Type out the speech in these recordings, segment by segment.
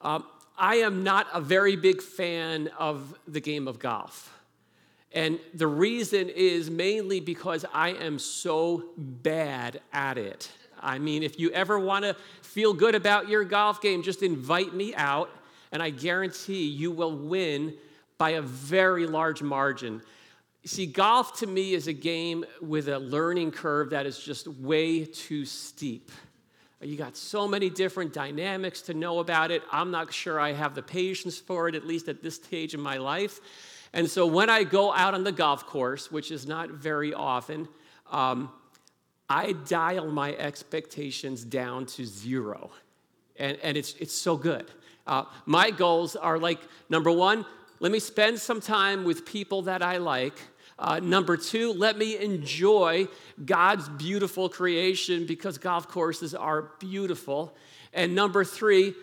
Um, I am not a very big fan of the game of golf. And the reason is mainly because I am so bad at it. I mean, if you ever want to feel good about your golf game, just invite me out, and I guarantee you will win by a very large margin. See, golf to me is a game with a learning curve that is just way too steep. You got so many different dynamics to know about it. I'm not sure I have the patience for it, at least at this stage in my life. And so when I go out on the golf course, which is not very often, um, I dial my expectations down to zero. And, and it's, it's so good. Uh, my goals are like number one, let me spend some time with people that I like. Uh, number two, let me enjoy God's beautiful creation because golf courses are beautiful. And number three,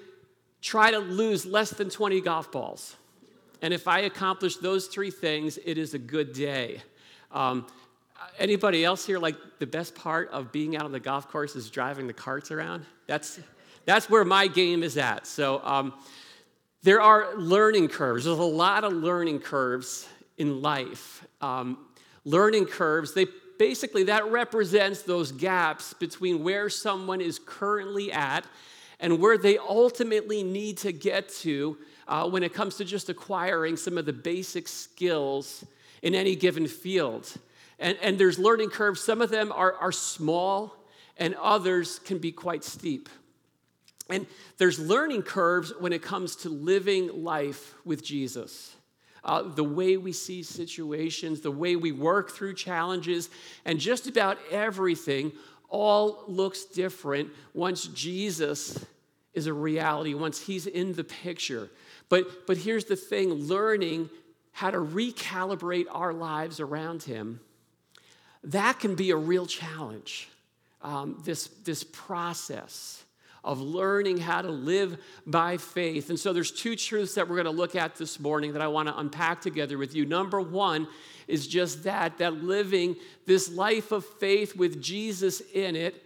try to lose less than 20 golf balls. And if I accomplish those three things, it is a good day. Um, anybody else here like the best part of being out on the golf course is driving the carts around? That's, that's where my game is at. So um, there are learning curves. There's a lot of learning curves in life. Um, learning curves, they basically that represents those gaps between where someone is currently at and where they ultimately need to get to uh, when it comes to just acquiring some of the basic skills in any given field. And, and there's learning curves. Some of them are, are small, and others can be quite steep. And there's learning curves when it comes to living life with Jesus uh, the way we see situations, the way we work through challenges, and just about everything all looks different once Jesus is a reality, once he's in the picture. But, but here's the thing learning how to recalibrate our lives around him, that can be a real challenge. Um, this, this process of learning how to live by faith. And so there's two truths that we're going to look at this morning that I want to unpack together with you. Number 1 is just that that living this life of faith with Jesus in it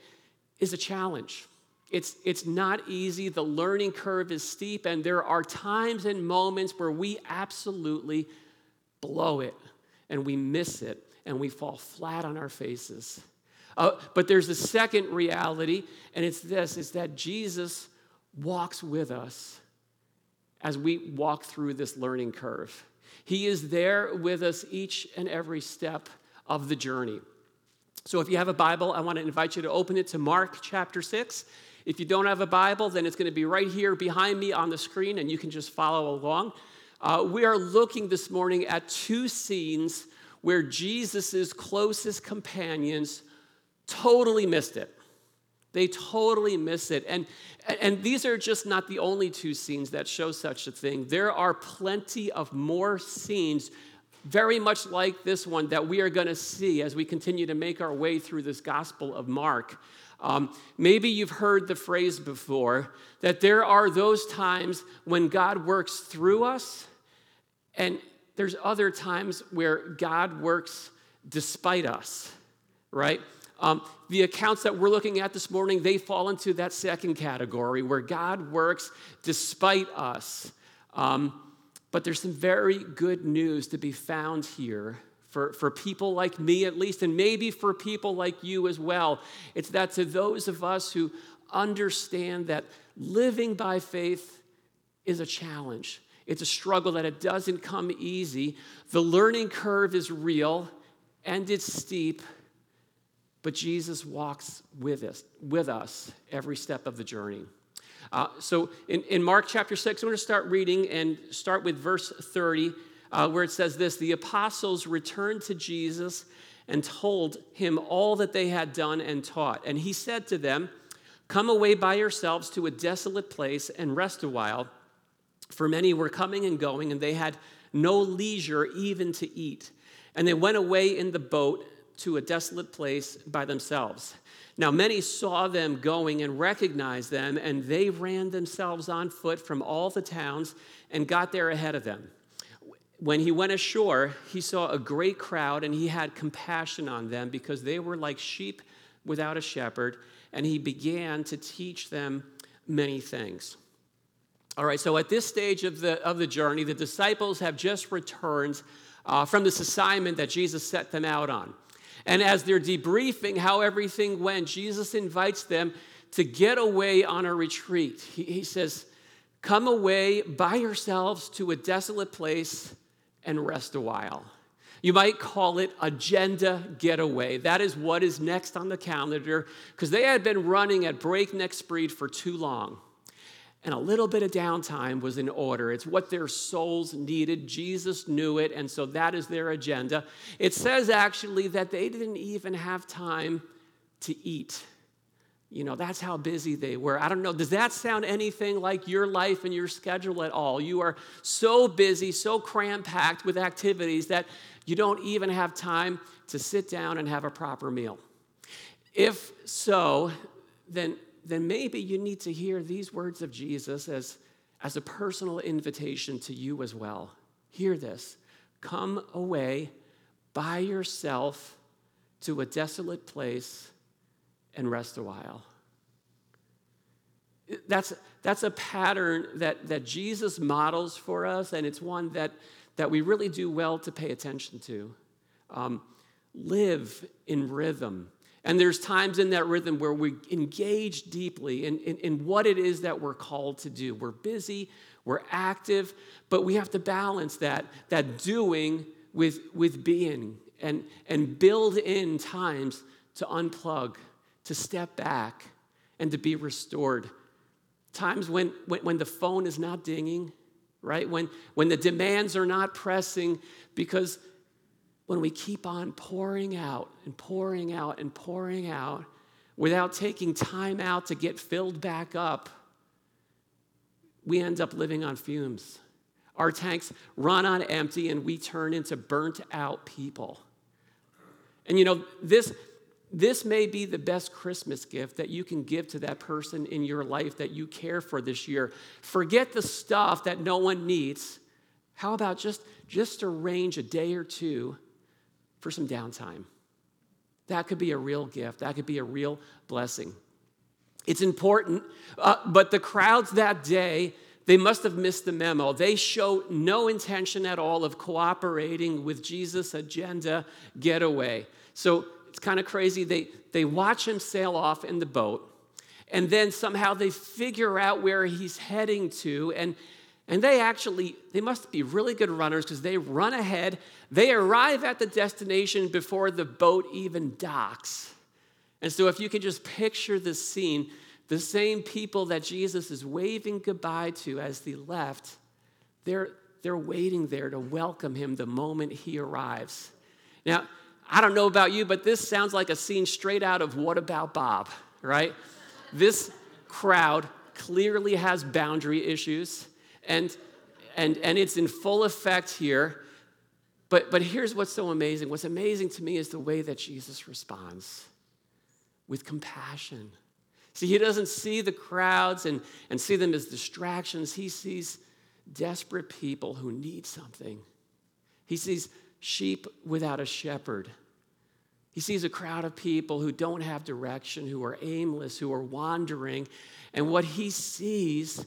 is a challenge. It's, it's not easy. The learning curve is steep, and there are times and moments where we absolutely blow it and we miss it and we fall flat on our faces. Uh, but there's a second reality, and it's this is that Jesus walks with us as we walk through this learning curve. He is there with us each and every step of the journey. So if you have a Bible, I want to invite you to open it to Mark chapter 6. If you don't have a Bible, then it's going to be right here behind me on the screen, and you can just follow along. Uh, we are looking this morning at two scenes where Jesus' closest companions totally missed it. They totally miss it. And, and these are just not the only two scenes that show such a thing. There are plenty of more scenes, very much like this one, that we are going to see as we continue to make our way through this Gospel of Mark. Um, maybe you've heard the phrase before that there are those times when God works through us, and there's other times where God works despite us, right? Um, the accounts that we're looking at this morning, they fall into that second category where God works despite us. Um, but there's some very good news to be found here for, for people like me, at least, and maybe for people like you as well. It's that to those of us who understand that living by faith is a challenge, it's a struggle, that it doesn't come easy. The learning curve is real and it's steep but Jesus walks with us, with us every step of the journey. Uh, so in, in Mark chapter 6, I'm going to start reading and start with verse 30, uh, where it says this The apostles returned to Jesus and told him all that they had done and taught. And he said to them, Come away by yourselves to a desolate place and rest a while. For many were coming and going, and they had no leisure even to eat. And they went away in the boat to a desolate place by themselves. Now, many saw them going and recognized them, and they ran themselves on foot from all the towns and got there ahead of them. When he went ashore, he saw a great crowd, and he had compassion on them because they were like sheep without a shepherd, and he began to teach them many things. All right, so at this stage of the, of the journey, the disciples have just returned uh, from this assignment that Jesus set them out on. And as they're debriefing how everything went, Jesus invites them to get away on a retreat. He, he says, Come away by yourselves to a desolate place and rest a while. You might call it agenda getaway. That is what is next on the calendar because they had been running at breakneck speed for too long. And a little bit of downtime was in order. It's what their souls needed. Jesus knew it, and so that is their agenda. It says actually that they didn't even have time to eat. You know, that's how busy they were. I don't know, does that sound anything like your life and your schedule at all? You are so busy, so cram packed with activities that you don't even have time to sit down and have a proper meal. If so, then, then maybe you need to hear these words of Jesus as, as a personal invitation to you as well. Hear this come away by yourself to a desolate place and rest a while. That's, that's a pattern that, that Jesus models for us, and it's one that, that we really do well to pay attention to. Um, live in rhythm. And there's times in that rhythm where we engage deeply in, in, in, what it is that we're called to do. We're busy, we're active, but we have to balance that, that doing with, with being and, and build in times to unplug to step back and to be restored. Times when, when, when the phone is not dinging, right? When, when the demands are not pressing, because when we keep on pouring out and pouring out and pouring out without taking time out to get filled back up, we end up living on fumes. Our tanks run on empty and we turn into burnt out people. And you know, this, this may be the best Christmas gift that you can give to that person in your life that you care for this year. Forget the stuff that no one needs. How about just, just arrange a day or two for some downtime? That could be a real gift, that could be a real blessing. It's important, uh, but the crowds that day, they must have missed the memo. They show no intention at all of cooperating with Jesus' agenda getaway. So it's kind of crazy. They, they watch him sail off in the boat, and then somehow they figure out where he's heading to. And, and they actually, they must be really good runners because they run ahead. They arrive at the destination before the boat even docks. And so, if you can just picture the scene, the same people that Jesus is waving goodbye to as they left, they're, they're waiting there to welcome him the moment he arrives. Now, I don't know about you, but this sounds like a scene straight out of What About Bob, right? this crowd clearly has boundary issues, and, and, and it's in full effect here. But, but here's what's so amazing. What's amazing to me is the way that Jesus responds with compassion. See, he doesn't see the crowds and, and see them as distractions. He sees desperate people who need something. He sees sheep without a shepherd. He sees a crowd of people who don't have direction, who are aimless, who are wandering. And what he sees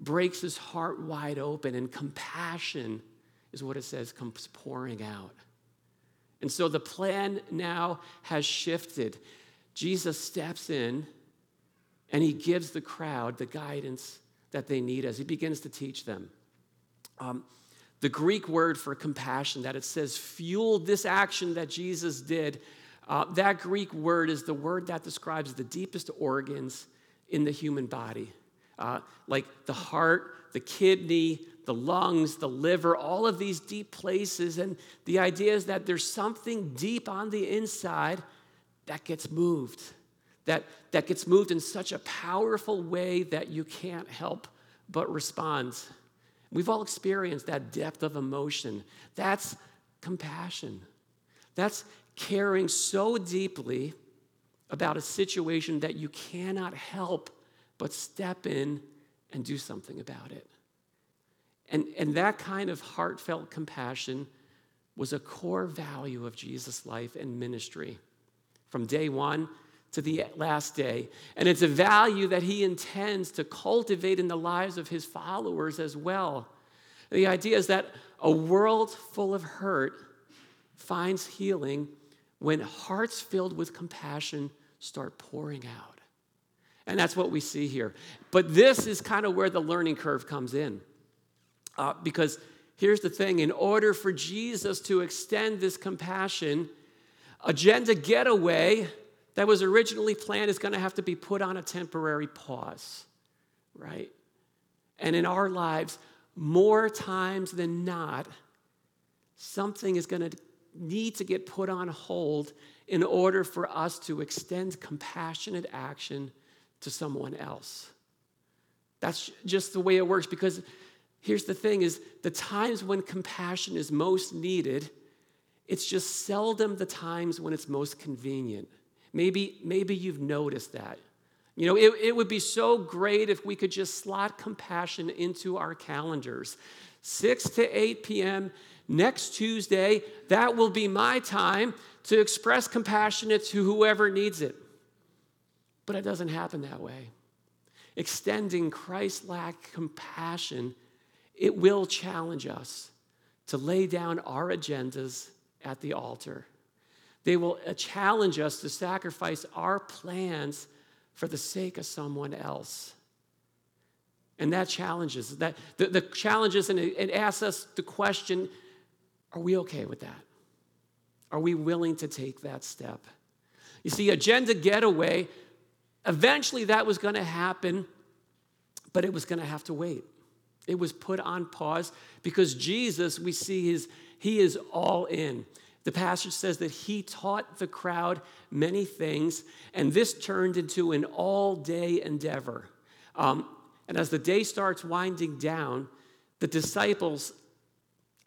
breaks his heart wide open, and compassion is what it says comes pouring out. And so the plan now has shifted. Jesus steps in and he gives the crowd the guidance that they need as he begins to teach them. Um, the Greek word for compassion that it says fueled this action that Jesus did, uh, that Greek word is the word that describes the deepest organs in the human body, uh, like the heart, the kidney, the lungs, the liver, all of these deep places. And the idea is that there's something deep on the inside that gets moved, that, that gets moved in such a powerful way that you can't help but respond. We've all experienced that depth of emotion. That's compassion. That's caring so deeply about a situation that you cannot help but step in and do something about it. And, and that kind of heartfelt compassion was a core value of Jesus' life and ministry. From day one to the last day. And it's a value that he intends to cultivate in the lives of his followers as well. The idea is that a world full of hurt finds healing when hearts filled with compassion start pouring out. And that's what we see here. But this is kind of where the learning curve comes in. Uh, because here's the thing in order for Jesus to extend this compassion, agenda getaway that was originally planned is going to have to be put on a temporary pause, right? And in our lives, more times than not, something is going to need to get put on hold in order for us to extend compassionate action to someone else. That's just the way it works because here's the thing is the times when compassion is most needed, it's just seldom the times when it's most convenient. Maybe, maybe you've noticed that. You know, it, it would be so great if we could just slot compassion into our calendars. 6 to 8 p.m. next Tuesday, that will be my time to express compassion to whoever needs it. But it doesn't happen that way. Extending Christ like compassion, it will challenge us to lay down our agendas at the altar. They will uh, challenge us to sacrifice our plans for the sake of someone else. And that challenges that the, the challenges and it, it asks us the question, are we okay with that? Are we willing to take that step? You see, agenda getaway, eventually that was going to happen, but it was going to have to wait. It was put on pause because Jesus, we see, his, he is all in. The passage says that he taught the crowd many things, and this turned into an all day endeavor. Um, and as the day starts winding down, the disciples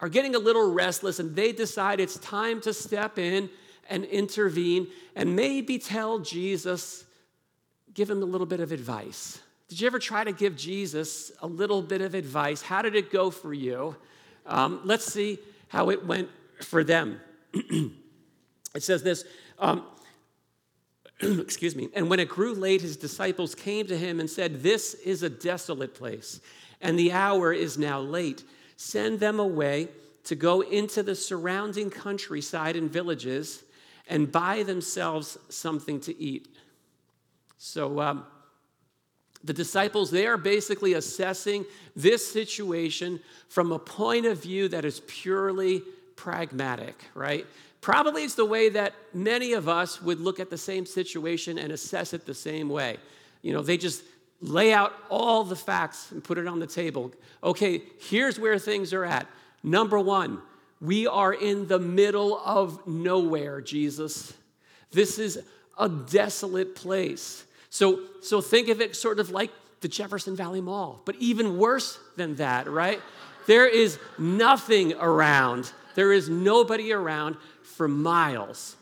are getting a little restless and they decide it's time to step in and intervene and maybe tell Jesus, give him a little bit of advice. Did you ever try to give Jesus a little bit of advice? How did it go for you? Um, let's see how it went for them. it says this um, excuse me. And when it grew late, his disciples came to him and said, This is a desolate place, and the hour is now late. Send them away to go into the surrounding countryside and villages and buy themselves something to eat. So, um, the disciples, they are basically assessing this situation from a point of view that is purely pragmatic, right? Probably it's the way that many of us would look at the same situation and assess it the same way. You know, they just lay out all the facts and put it on the table. Okay, here's where things are at. Number one, we are in the middle of nowhere, Jesus. This is a desolate place. So, so think of it sort of like the Jefferson Valley Mall, but even worse than that, right? There is nothing around. There is nobody around for miles.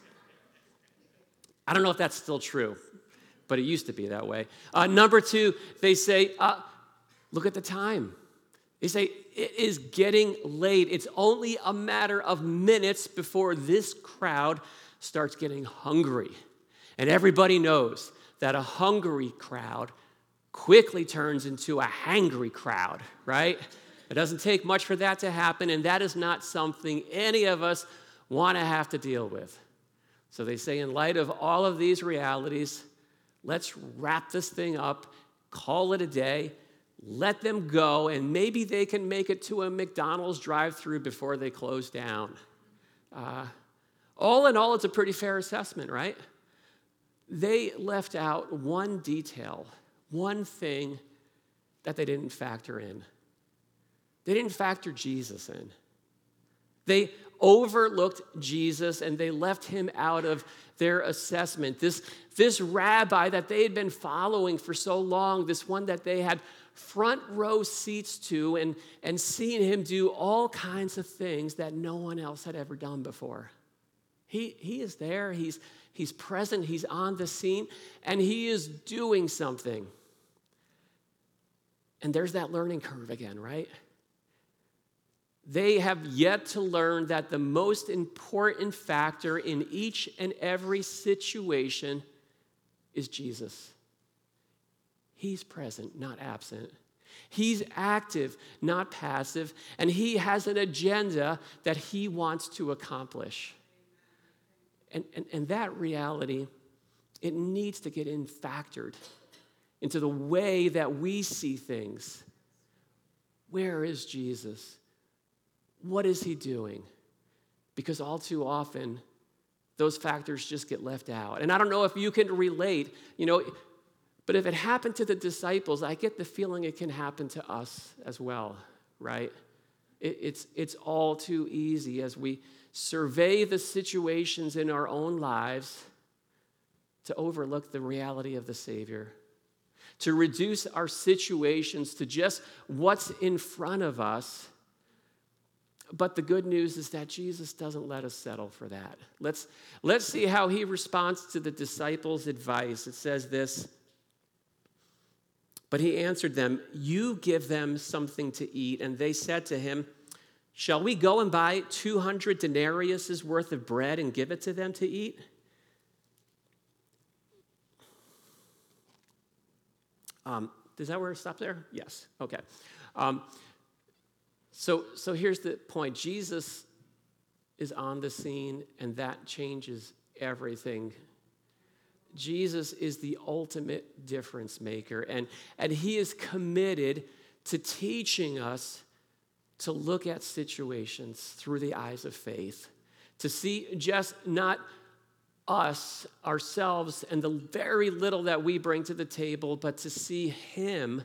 I don't know if that's still true, but it used to be that way. Uh, number two, they say, uh, look at the time. They say, it is getting late. It's only a matter of minutes before this crowd starts getting hungry. And everybody knows that a hungry crowd quickly turns into a hangry crowd, right? It doesn't take much for that to happen, and that is not something any of us want to have to deal with. So they say, in light of all of these realities, let's wrap this thing up, call it a day, let them go, and maybe they can make it to a McDonald's drive through before they close down. Uh, all in all, it's a pretty fair assessment, right? They left out one detail, one thing that they didn't factor in. They didn't factor Jesus in. They overlooked Jesus and they left him out of their assessment. This, this rabbi that they had been following for so long, this one that they had front row seats to and, and seen him do all kinds of things that no one else had ever done before. He, he is there, he's, he's present, he's on the scene, and he is doing something. And there's that learning curve again, right? they have yet to learn that the most important factor in each and every situation is Jesus. He's present, not absent. He's active, not passive, and he has an agenda that he wants to accomplish. And, and, and that reality, it needs to get in factored into the way that we see things. Where is Jesus? What is he doing? Because all too often, those factors just get left out. And I don't know if you can relate, you know, but if it happened to the disciples, I get the feeling it can happen to us as well, right? It, it's, it's all too easy as we survey the situations in our own lives to overlook the reality of the Savior, to reduce our situations to just what's in front of us. But the good news is that Jesus doesn't let us settle for that. Let's, let's see how he responds to the disciples' advice. It says this But he answered them, You give them something to eat. And they said to him, Shall we go and buy 200 denarius worth of bread and give it to them to eat? Um, is that where it stops there? Yes. Okay. Um, so, so here's the point Jesus is on the scene, and that changes everything. Jesus is the ultimate difference maker, and, and he is committed to teaching us to look at situations through the eyes of faith, to see just not us, ourselves, and the very little that we bring to the table, but to see Him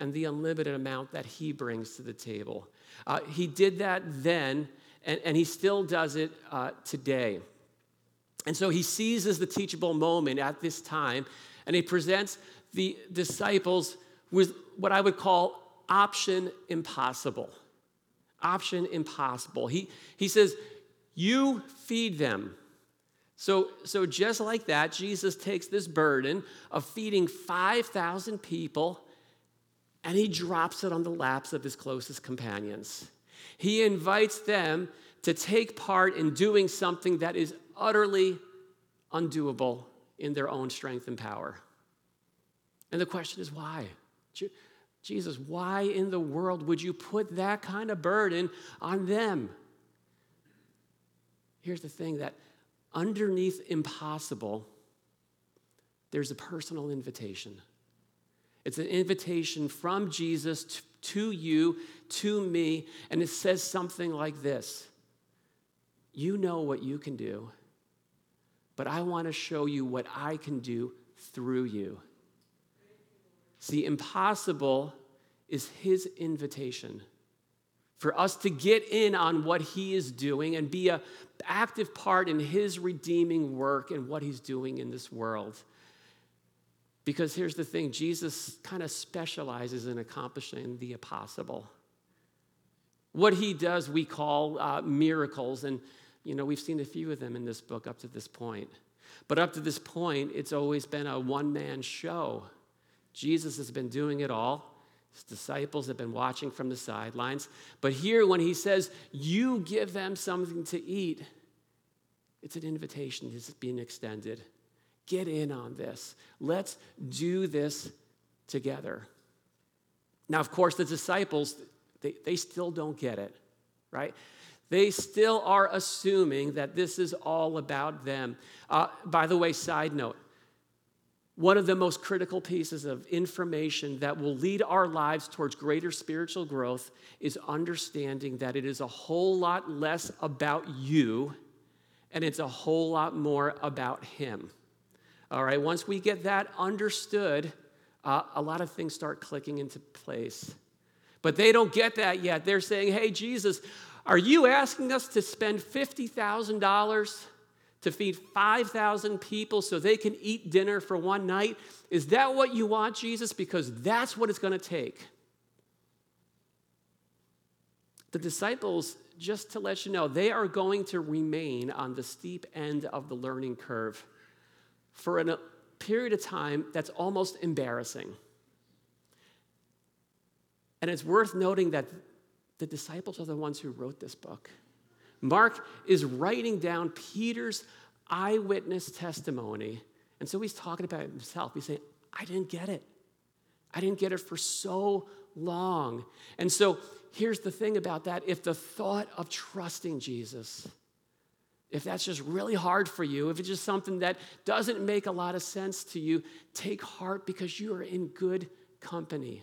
and the unlimited amount that He brings to the table. Uh, he did that then, and, and He still does it uh, today. And so He seizes the teachable moment at this time, and He presents the disciples with what I would call option impossible. Option impossible. He, he says, You feed them. So, so, just like that, Jesus takes this burden of feeding 5,000 people and he drops it on the laps of his closest companions. He invites them to take part in doing something that is utterly undoable in their own strength and power. And the question is why? Jesus, why in the world would you put that kind of burden on them? Here's the thing that underneath impossible, there's a personal invitation. It's an invitation from Jesus to you, to me, and it says something like this You know what you can do, but I want to show you what I can do through you. See, impossible is his invitation for us to get in on what he is doing and be an active part in his redeeming work and what he's doing in this world. Because here's the thing Jesus kind of specializes in accomplishing the impossible. What he does, we call uh, miracles, and you know, we've seen a few of them in this book up to this point. But up to this point, it's always been a one man show. Jesus has been doing it all. His disciples have been watching from the sidelines. But here, when he says, You give them something to eat, it's an invitation that's being extended. Get in on this. Let's do this together. Now, of course, the disciples, they, they still don't get it, right? They still are assuming that this is all about them. Uh, by the way, side note, one of the most critical pieces of information that will lead our lives towards greater spiritual growth is understanding that it is a whole lot less about you and it's a whole lot more about Him. All right, once we get that understood, uh, a lot of things start clicking into place. But they don't get that yet. They're saying, hey, Jesus, are you asking us to spend $50,000 to feed 5,000 people so they can eat dinner for one night? Is that what you want, Jesus? Because that's what it's going to take. The disciples, just to let you know, they are going to remain on the steep end of the learning curve for a period of time that's almost embarrassing. And it's worth noting that the disciples are the ones who wrote this book. Mark is writing down Peter's eyewitness testimony. And so he's talking about himself. He's saying, I didn't get it. I didn't get it for so long. And so here's the thing about that if the thought of trusting Jesus, if that's just really hard for you, if it's just something that doesn't make a lot of sense to you, take heart because you are in good company.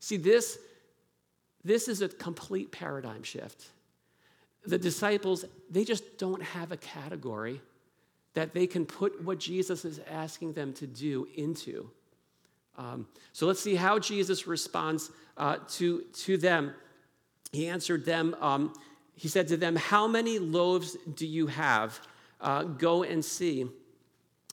See, this, this is a complete paradigm shift. The disciples, they just don't have a category that they can put what Jesus is asking them to do into. Um, so let's see how Jesus responds uh, to, to them. He answered them, um, he said to them, How many loaves do you have? Uh, go and see.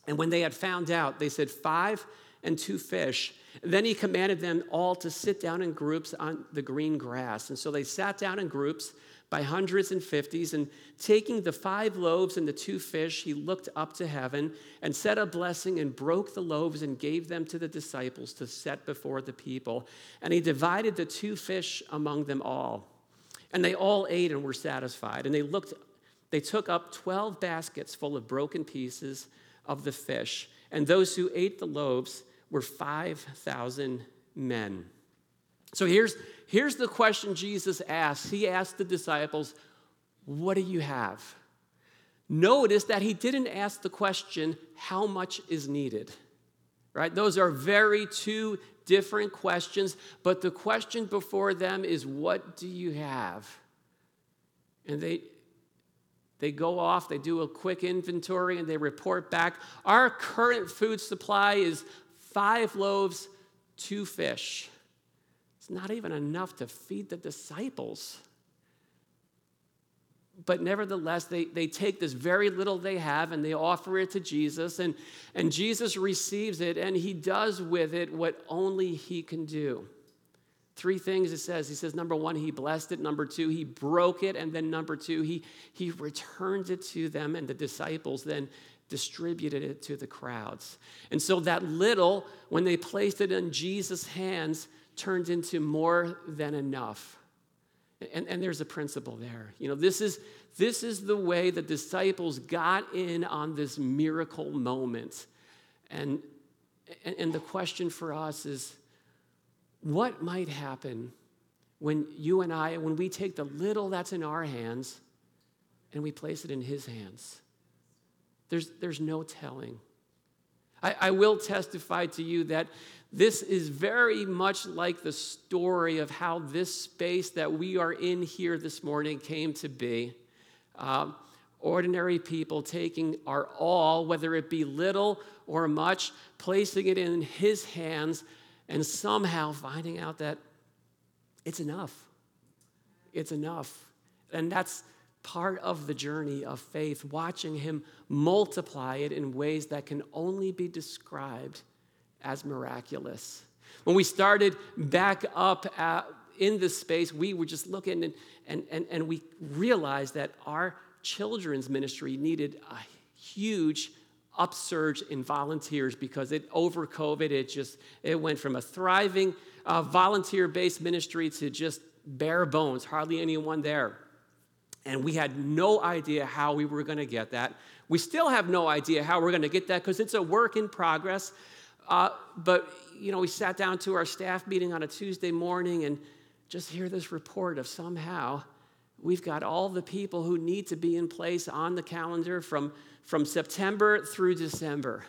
And when they had found out, they said, Five and two fish. Then he commanded them all to sit down in groups on the green grass. And so they sat down in groups by hundreds and fifties. And taking the five loaves and the two fish, he looked up to heaven and said a blessing and broke the loaves and gave them to the disciples to set before the people. And he divided the two fish among them all. And they all ate and were satisfied. And they looked, they took up 12 baskets full of broken pieces of the fish. And those who ate the loaves were 5,000 men. So here's, here's the question Jesus asked. He asked the disciples, What do you have? Notice that he didn't ask the question, How much is needed? Right? Those are very two different questions, but the question before them is, What do you have? And they, they go off, they do a quick inventory, and they report back. Our current food supply is five loaves, two fish. It's not even enough to feed the disciples. But nevertheless, they, they take this very little they have and they offer it to Jesus, and, and Jesus receives it, and he does with it what only he can do. Three things it says. He says, number one, he blessed it. Number two, he broke it. And then number two, he, he returned it to them, and the disciples then distributed it to the crowds. And so that little, when they placed it in Jesus' hands, turned into more than enough. And, and there's a principle there. You know, this is, this is the way the disciples got in on this miracle moment. And, and, and the question for us is what might happen when you and I, when we take the little that's in our hands and we place it in His hands? There's, there's no telling. I, I will testify to you that this is very much like the story of how this space that we are in here this morning came to be. Uh, ordinary people taking our all, whether it be little or much, placing it in His hands, and somehow finding out that it's enough. It's enough. And that's part of the journey of faith, watching Him multiply it in ways that can only be described as miraculous. When we started back up at, in this space, we were just looking and, and, and, and we realized that our children's ministry needed a huge upsurge in volunteers because it over covid it just it went from a thriving uh, volunteer-based ministry to just bare bones hardly anyone there and we had no idea how we were going to get that we still have no idea how we're going to get that because it's a work in progress uh, but, you know, we sat down to our staff meeting on a Tuesday morning and just hear this report of somehow we've got all the people who need to be in place on the calendar from, from September through December.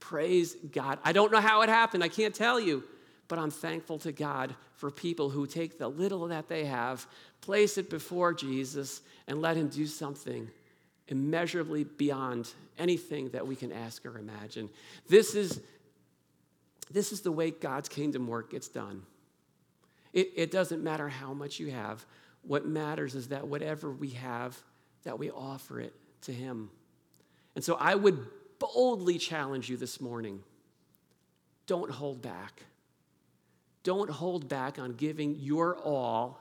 Praise God. I don't know how it happened, I can't tell you, but I'm thankful to God for people who take the little that they have, place it before Jesus, and let Him do something immeasurably beyond anything that we can ask or imagine. This is this is the way God's kingdom work gets done. It, it doesn't matter how much you have. What matters is that whatever we have, that we offer it to Him. And so I would boldly challenge you this morning don't hold back. Don't hold back on giving your all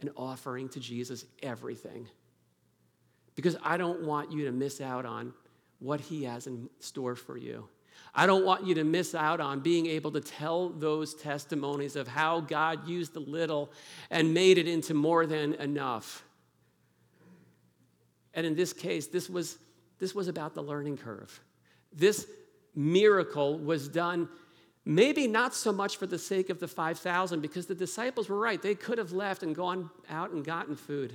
and offering to Jesus everything. Because I don't want you to miss out on what He has in store for you. I don't want you to miss out on being able to tell those testimonies of how God used the little and made it into more than enough. And in this case, this was, this was about the learning curve. This, miracle was done maybe not so much for the sake of the 5,000, because the disciples were right. They could have left and gone out and gotten food.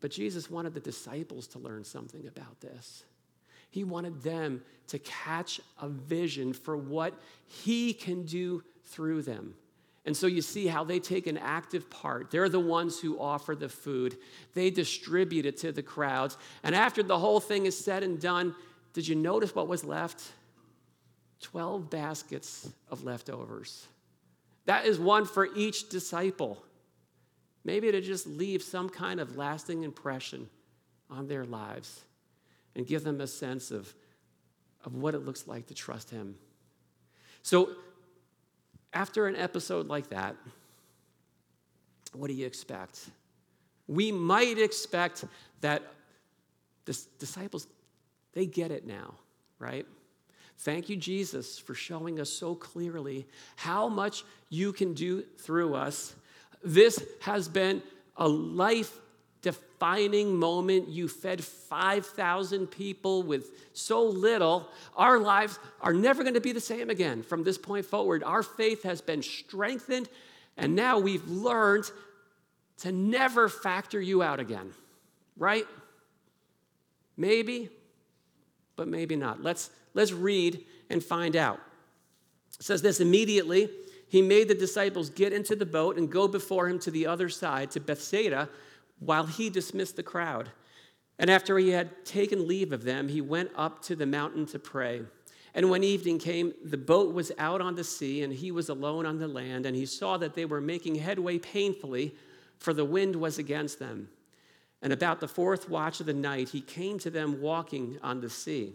But Jesus wanted the disciples to learn something about this. He wanted them to catch a vision for what He can do through them. And so you see how they take an active part. They're the ones who offer the food, they distribute it to the crowds. And after the whole thing is said and done, did you notice what was left? 12 baskets of leftovers. That is one for each disciple. Maybe to just leave some kind of lasting impression on their lives and give them a sense of, of what it looks like to trust Him. So, after an episode like that, what do you expect? We might expect that the disciples, they get it now, right? Thank you, Jesus, for showing us so clearly how much you can do through us. This has been a life defining moment. You fed 5,000 people with so little. Our lives are never going to be the same again from this point forward. Our faith has been strengthened, and now we've learned to never factor you out again, right? Maybe, but maybe not. Let's Let's read and find out. It says this immediately, he made the disciples get into the boat and go before him to the other side, to Bethsaida, while he dismissed the crowd. And after he had taken leave of them, he went up to the mountain to pray. And when evening came, the boat was out on the sea, and he was alone on the land. And he saw that they were making headway painfully, for the wind was against them. And about the fourth watch of the night, he came to them walking on the sea.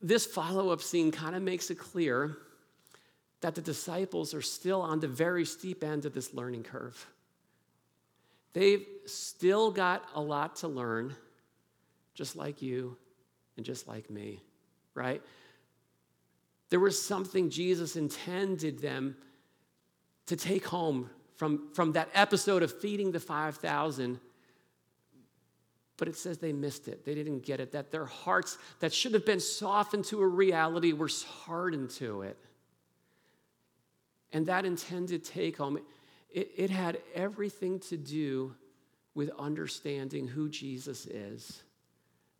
This follow up scene kind of makes it clear that the disciples are still on the very steep end of this learning curve. They've still got a lot to learn, just like you and just like me, right? There was something Jesus intended them to take home from, from that episode of feeding the 5,000 but it says they missed it. They didn't get it, that their hearts that should have been softened to a reality were hardened to it. And that intended take home, it, it had everything to do with understanding who Jesus is.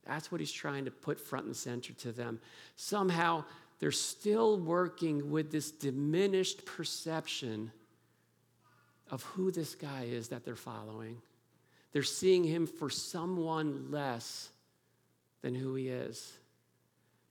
That's what he's trying to put front and center to them. Somehow, they're still working with this diminished perception of who this guy is that they're following. They're seeing him for someone less than who he is.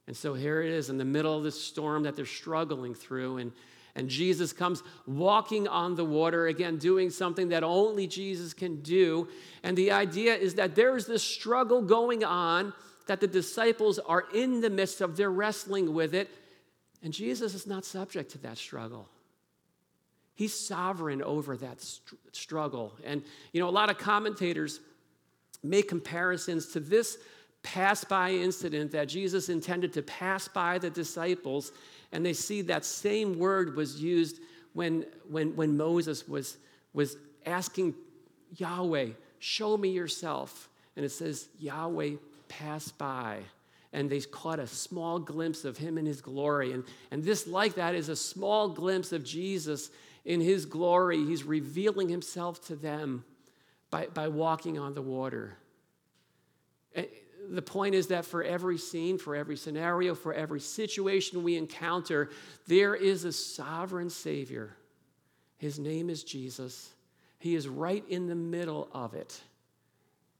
And so here it is in the middle of this storm that they're struggling through. And, and Jesus comes walking on the water, again, doing something that only Jesus can do. And the idea is that there is this struggle going on that the disciples are in the midst of, they're wrestling with it. And Jesus is not subject to that struggle. He's sovereign over that str- struggle. And, you know, a lot of commentators make comparisons to this pass by incident that Jesus intended to pass by the disciples, and they see that same word was used when, when, when Moses was, was asking Yahweh, Show me yourself. And it says, Yahweh passed by. And they caught a small glimpse of him in his glory. And, and this, like that, is a small glimpse of Jesus in his glory, he's revealing himself to them by, by walking on the water. Eh, the point is that for every scene, for every scenario, for every situation we encounter, there is a sovereign Savior. His name is Jesus. He is right in the middle of it.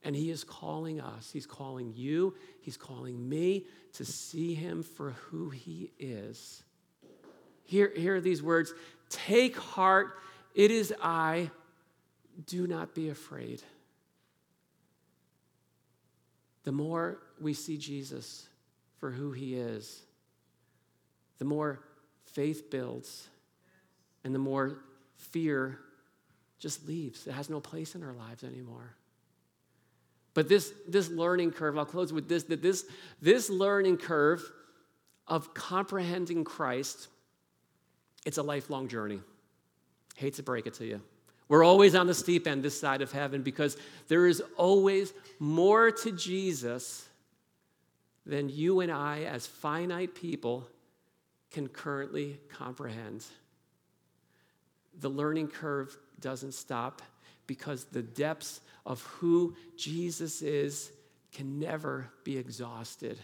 And He is calling us, He's calling you, He's calling me to see Him for who He is. Hear, hear these words Take heart, it is I. Do not be afraid. The more we see Jesus for who he is, the more faith builds and the more fear just leaves. It has no place in our lives anymore. But this, this learning curve, I'll close with this, that this, this learning curve of comprehending Christ, it's a lifelong journey. Hate to break it to you. We're always on the steep end this side of heaven because there is always more to Jesus than you and I, as finite people, can currently comprehend. The learning curve doesn't stop because the depths of who Jesus is can never be exhausted.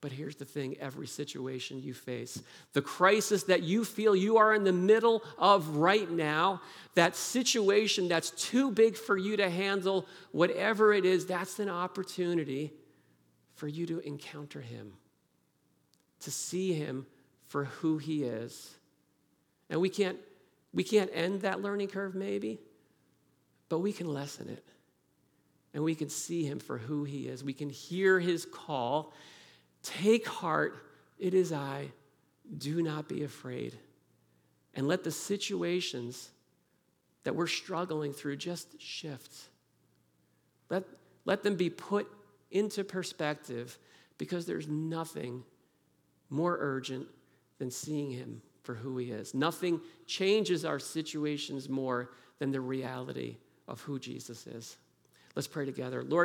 But here's the thing every situation you face, the crisis that you feel you are in the middle of right now, that situation that's too big for you to handle, whatever it is, that's an opportunity for you to encounter Him, to see Him for who He is. And we can't, we can't end that learning curve, maybe, but we can lessen it. And we can see Him for who He is. We can hear His call Take heart, it is I. Do not be afraid. And let the situations that we're struggling through just shift. Let, let them be put into perspective because there's nothing more urgent than seeing Him for who He is. Nothing changes our situations more than the reality of who Jesus is. Let's pray together. Lord,